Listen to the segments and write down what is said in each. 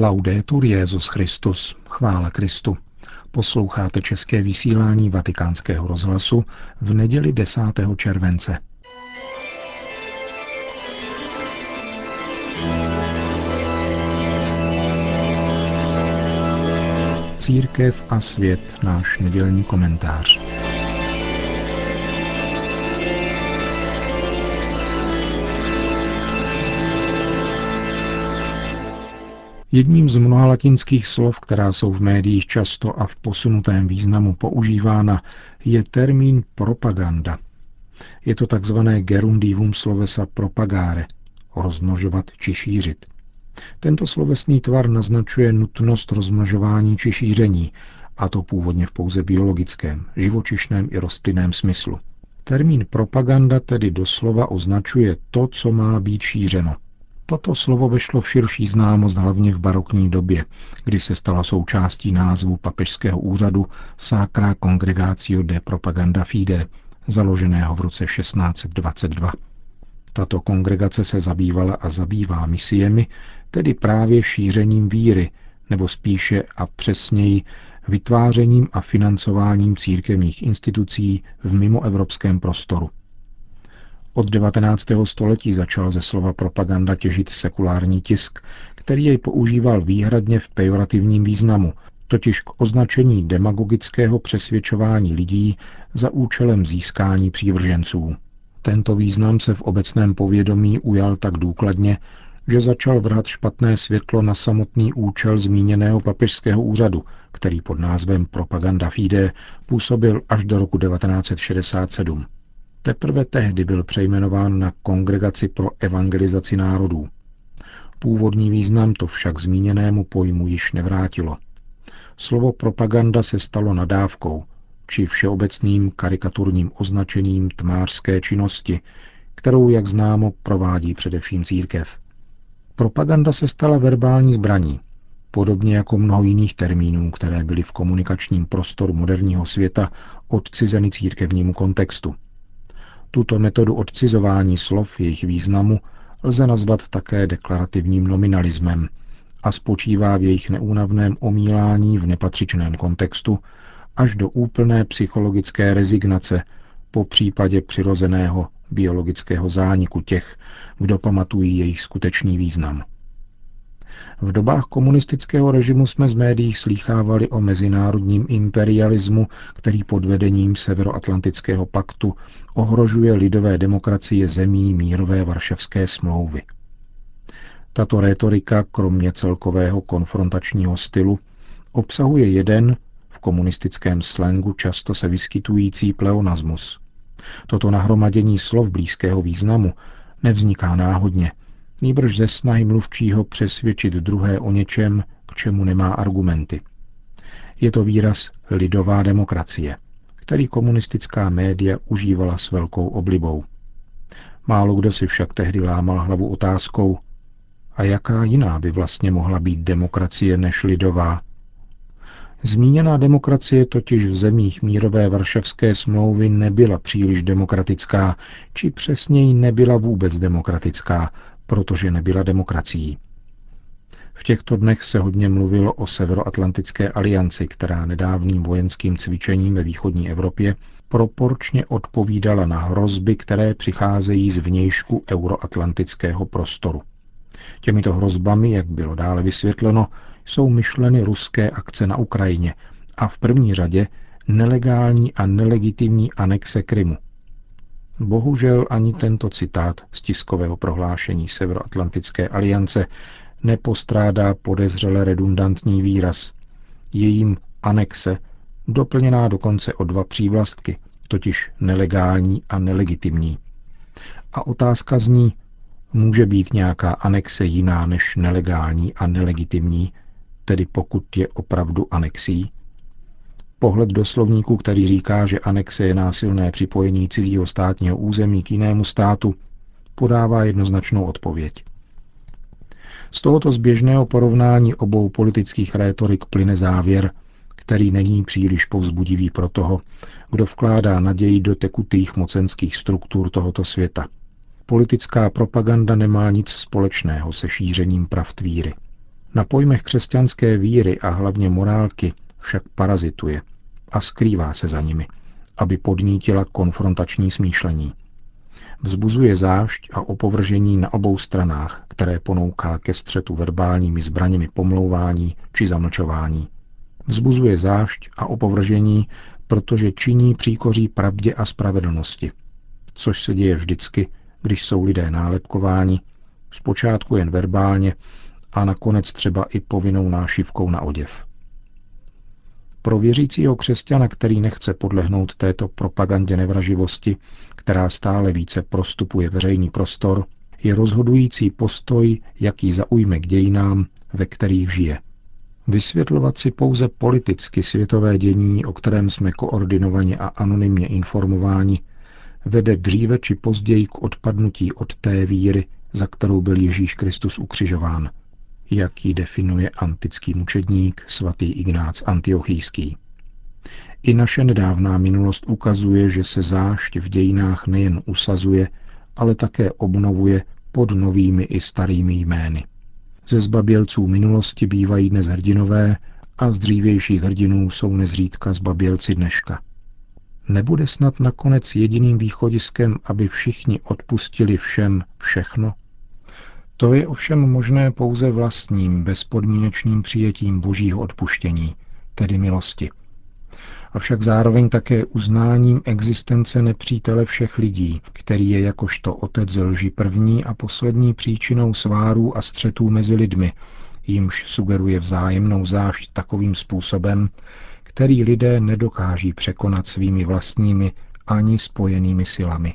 Laudetur Jezus Christus, chvála Kristu. Posloucháte české vysílání Vatikánského rozhlasu v neděli 10. července. Církev a svět, náš nedělní komentář. Jedním z mnoha latinských slov, která jsou v médiích často a v posunutém významu používána, je termín propaganda. Je to takzvané gerundivum slovesa propagare, rozmnožovat či šířit. Tento slovesný tvar naznačuje nutnost rozmnožování či šíření, a to původně v pouze biologickém, živočišném i rostlinném smyslu. Termín propaganda tedy doslova označuje to, co má být šířeno – Toto slovo vešlo v širší známost hlavně v barokní době, kdy se stala součástí názvu papežského úřadu Sacra Congregatio de Propaganda Fide, založeného v roce 1622. Tato kongregace se zabývala a zabývá misiemi, tedy právě šířením víry, nebo spíše a přesněji vytvářením a financováním církevních institucí v mimoevropském prostoru. Od 19. století začal ze slova propaganda těžit sekulární tisk, který jej používal výhradně v pejorativním významu, totiž k označení demagogického přesvědčování lidí za účelem získání přívrženců. Tento význam se v obecném povědomí ujal tak důkladně, že začal vrhat špatné světlo na samotný účel zmíněného papežského úřadu, který pod názvem Propaganda Fide působil až do roku 1967. Teprve tehdy byl přejmenován na Kongregaci pro evangelizaci národů. Původní význam to však zmíněnému pojmu již nevrátilo. Slovo propaganda se stalo nadávkou, či všeobecným karikaturním označením tmářské činnosti, kterou, jak známo, provádí především církev. Propaganda se stala verbální zbraní, podobně jako mnoho jiných termínů, které byly v komunikačním prostoru moderního světa odcizeny církevnímu kontextu – tuto metodu odcizování slov jejich významu lze nazvat také deklarativním nominalismem a spočívá v jejich neúnavném omílání v nepatřičném kontextu až do úplné psychologické rezignace po případě přirozeného biologického zániku těch, kdo pamatují jejich skutečný význam. V dobách komunistického režimu jsme z médií slýchávali o mezinárodním imperialismu, který pod vedením Severoatlantického paktu ohrožuje lidové demokracie zemí mírové varšavské smlouvy. Tato rétorika, kromě celkového konfrontačního stylu, obsahuje jeden, v komunistickém slangu často se vyskytující pleonasmus. Toto nahromadění slov blízkého významu nevzniká náhodně, nýbrž ze snahy mluvčího přesvědčit druhé o něčem, k čemu nemá argumenty. Je to výraz lidová demokracie, který komunistická média užívala s velkou oblibou. Málo kdo si však tehdy lámal hlavu otázkou, a jaká jiná by vlastně mohla být demokracie než lidová? Zmíněná demokracie totiž v zemích mírové varšavské smlouvy nebyla příliš demokratická, či přesněji nebyla vůbec demokratická, protože nebyla demokracií. V těchto dnech se hodně mluvilo o Severoatlantické alianci, která nedávným vojenským cvičením ve východní Evropě proporčně odpovídala na hrozby, které přicházejí z vnějšku euroatlantického prostoru. Těmito hrozbami, jak bylo dále vysvětleno, jsou myšleny ruské akce na Ukrajině a v první řadě nelegální a nelegitimní anexe Krymu – Bohužel ani tento citát z tiskového prohlášení Severoatlantické aliance nepostrádá podezřele redundantní výraz. Jejím anexe doplněná dokonce o dva přívlastky, totiž nelegální a nelegitimní. A otázka zní, může být nějaká anexe jiná než nelegální a nelegitimní, tedy pokud je opravdu anexí? Pohled do slovníku, který říká, že anexe je násilné připojení cizího státního území k jinému státu, podává jednoznačnou odpověď. Z tohoto zběžného porovnání obou politických rétorik plyne závěr, který není příliš povzbudivý pro toho, kdo vkládá naději do tekutých mocenských struktur tohoto světa. Politická propaganda nemá nic společného se šířením pravd víry. Na pojmech křesťanské víry a hlavně morálky však parazituje a skrývá se za nimi, aby podnítila konfrontační smýšlení. Vzbuzuje zášť a opovržení na obou stranách, které ponouká ke střetu verbálními zbraněmi pomlouvání či zamlčování. Vzbuzuje zášť a opovržení, protože činí příkoří pravdě a spravedlnosti, což se děje vždycky, když jsou lidé nálepkováni, zpočátku jen verbálně a nakonec třeba i povinnou nášivkou na oděv. Pro věřícího křesťana, který nechce podlehnout této propagandě nevraživosti, která stále více prostupuje veřejný prostor, je rozhodující postoj, jaký zaujme k dějinám, ve kterých žije. Vysvětlovat si pouze politicky světové dění, o kterém jsme koordinovaně a anonymně informováni, vede dříve či později k odpadnutí od té víry, za kterou byl Ježíš Kristus ukřižován, jak ji definuje antický mučedník svatý Ignác Antiochijský. I naše nedávná minulost ukazuje, že se zášť v dějinách nejen usazuje, ale také obnovuje pod novými i starými jmény. Ze zbabělců minulosti bývají dnes hrdinové a z dřívějších hrdinů jsou nezřídka zbabělci dneška. Nebude snad nakonec jediným východiskem, aby všichni odpustili všem všechno? To je ovšem možné pouze vlastním, bezpodmínečným přijetím božího odpuštění, tedy milosti. Avšak zároveň také uznáním existence nepřítele všech lidí, který je jakožto otec lži první a poslední příčinou svárů a střetů mezi lidmi, jimž sugeruje vzájemnou zášť takovým způsobem, který lidé nedokáží překonat svými vlastními ani spojenými silami.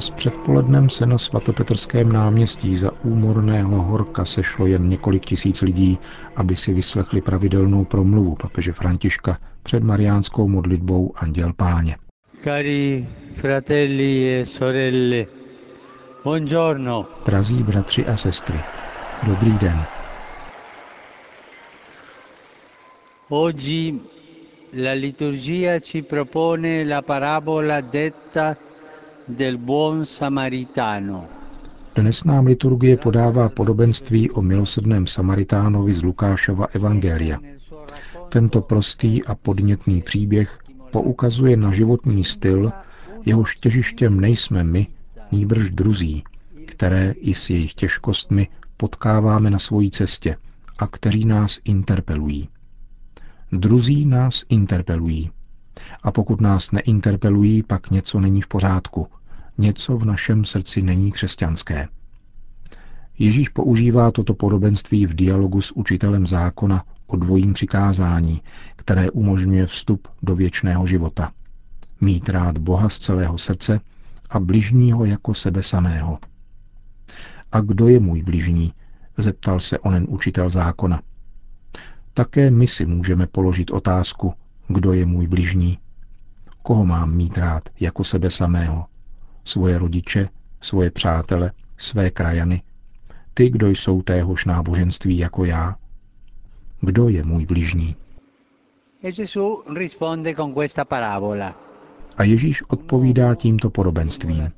Dnes předpolednem se na svatopetrském náměstí za úmorného horka sešlo jen několik tisíc lidí, aby si vyslechli pravidelnou promluvu papeže Františka před mariánskou modlitbou Anděl Páně. Cari fratelli e sorelle, buongiorno. Drazí bratři a sestry, dobrý den. Oggi la liturgia ci propone la parabola detta del buon samaritano. Dnes nám liturgie podává podobenství o milosrdném Samaritánovi z Lukášova Evangelia. Tento prostý a podnětný příběh poukazuje na životní styl, jehož těžištěm nejsme my, nýbrž druzí, které i s jejich těžkostmi potkáváme na svojí cestě a kteří nás interpelují. Druzí nás interpelují. A pokud nás neinterpelují, pak něco není v pořádku, něco v našem srdci není křesťanské. Ježíš používá toto podobenství v dialogu s učitelem zákona o dvojím přikázání, které umožňuje vstup do věčného života. Mít rád Boha z celého srdce a bližního jako sebe samého. A kdo je můj bližní? zeptal se onen učitel zákona. Také my si můžeme položit otázku, kdo je můj bližní. Koho mám mít rád jako sebe samého? Svoje rodiče, svoje přátele, své krajany, ty, kdo jsou téhož náboženství jako já? Kdo je můj bližní? A Ježíš odpovídá tímto podobenstvím.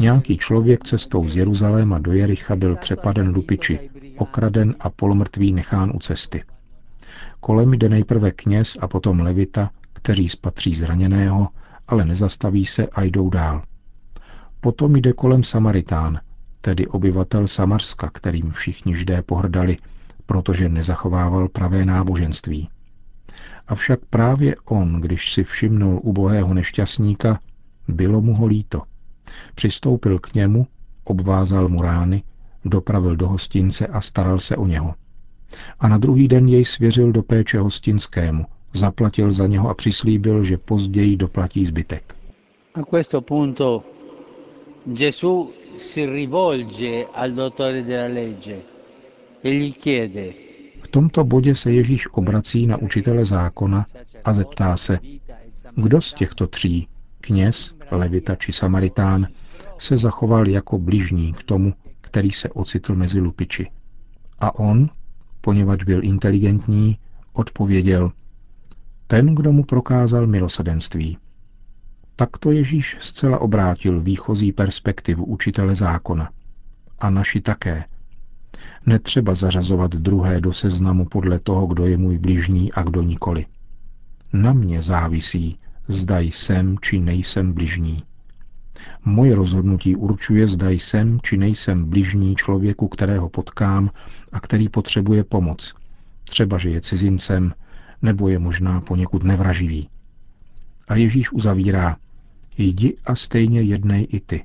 Nějaký člověk cestou z Jeruzaléma do Jericha byl přepaden lupiči, okraden a polomrtvý nechán u cesty. Kolem jde nejprve kněz a potom levita, kteří spatří zraněného, ale nezastaví se a jdou dál. Potom jde kolem Samaritán, tedy obyvatel Samarska, kterým všichni židé pohrdali, protože nezachovával pravé náboženství. Avšak právě on, když si všimnul ubohého nešťastníka, bylo mu ho líto. Přistoupil k němu, obvázal mu rány, dopravil do hostince a staral se o něho. A na druhý den jej svěřil do péče hostinskému, zaplatil za něho a přislíbil, že později doplatí zbytek. A questo punto Gesù si rivolge al dottore della legge e gli chiede, V tomto bodě se Ježíš obrací na učitele zákona a zeptá se, kdo z těchto tří, kněz, levita či samaritán, se zachoval jako bližní k tomu, který se ocitl mezi lupiči. A on, poněvadž byl inteligentní, odpověděl, ten, kdo mu prokázal milosedenství. Takto Ježíš zcela obrátil výchozí perspektivu učitele zákona. A naši také. Netřeba zařazovat druhé do seznamu podle toho, kdo je můj bližní a kdo nikoli. Na mě závisí, zda jsem či nejsem bližní. Moje rozhodnutí určuje, zda jsem či nejsem bližní člověku, kterého potkám a který potřebuje pomoc. Třeba, že je cizincem, nebo je možná poněkud nevraživý. A Ježíš uzavírá, jdi a stejně jednej i ty.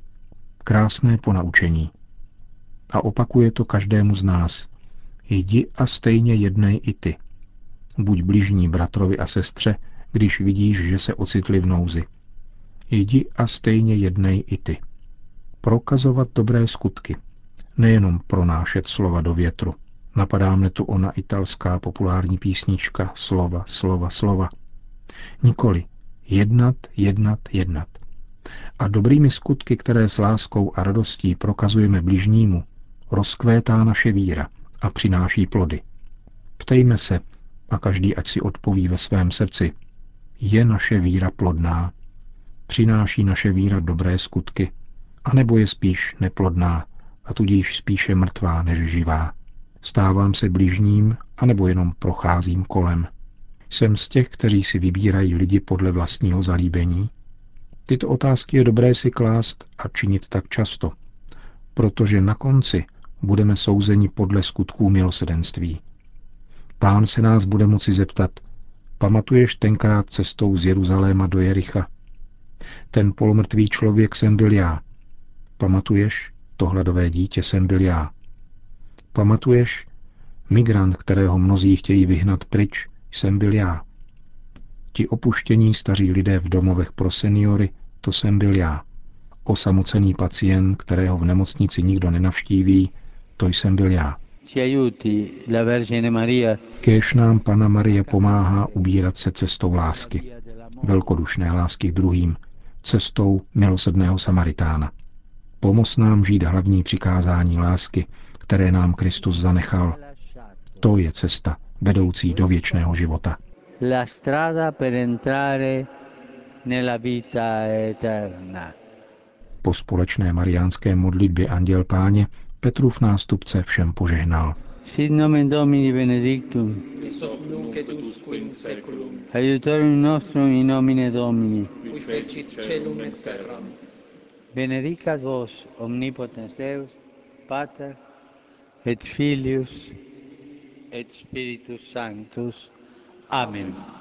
Krásné ponaučení. A opakuje to každému z nás. Jdi a stejně jednej i ty. Buď bližní bratrovi a sestře, když vidíš, že se ocitli v nouzi. Jdi a stejně jednej i ty. Prokazovat dobré skutky. Nejenom pronášet slova do větru. Napadá mne tu ona italská populární písnička Slova, slova, slova. Nikoli. Jednat, jednat, jednat. A dobrými skutky, které s láskou a radostí prokazujeme bližnímu, rozkvétá naše víra a přináší plody. Ptejme se, a každý ať si odpoví ve svém srdci, je naše víra plodná? Přináší naše víra dobré skutky? A nebo je spíš neplodná a tudíž spíše mrtvá než živá? Stávám se bližním, anebo jenom procházím kolem? Jsem z těch, kteří si vybírají lidi podle vlastního zalíbení? Tyto otázky je dobré si klást a činit tak často, protože na konci budeme souzeni podle skutků milosedenství. Pán se nás bude moci zeptat, pamatuješ tenkrát cestou z Jeruzaléma do Jericha? Ten polomrtvý člověk jsem byl já. Pamatuješ, to hladové dítě jsem byl já. Pamatuješ, migrant, kterého mnozí chtějí vyhnat pryč, jsem byl já. Ti opuštění staří lidé v domovech pro seniory, to jsem byl já. Osamocený pacient, kterého v nemocnici nikdo nenavštíví, to jsem byl já. Kéž nám Pana Marie pomáhá ubírat se cestou lásky, velkodušné lásky k druhým, cestou milosedného Samaritána. Pomoz nám žít hlavní přikázání lásky, které nám Kristus zanechal. To je cesta vedoucí do věčného života. La strada per entrare nella vita eterna. Po společné mariánské modlitbě Anděl Páně Petrův nástupce všem požehnal. Sit nomen Domini benedictum. Aiutorium nostrum in nomine Domini. Qui fecit celum et terram. Benedicat vos omnipotens Deus, Pater et Filius et Spiritus Sanctus. Amen.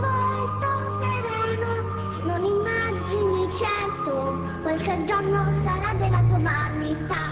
volta saranno non immagini certo, quel che giorno sarà della tua vanità.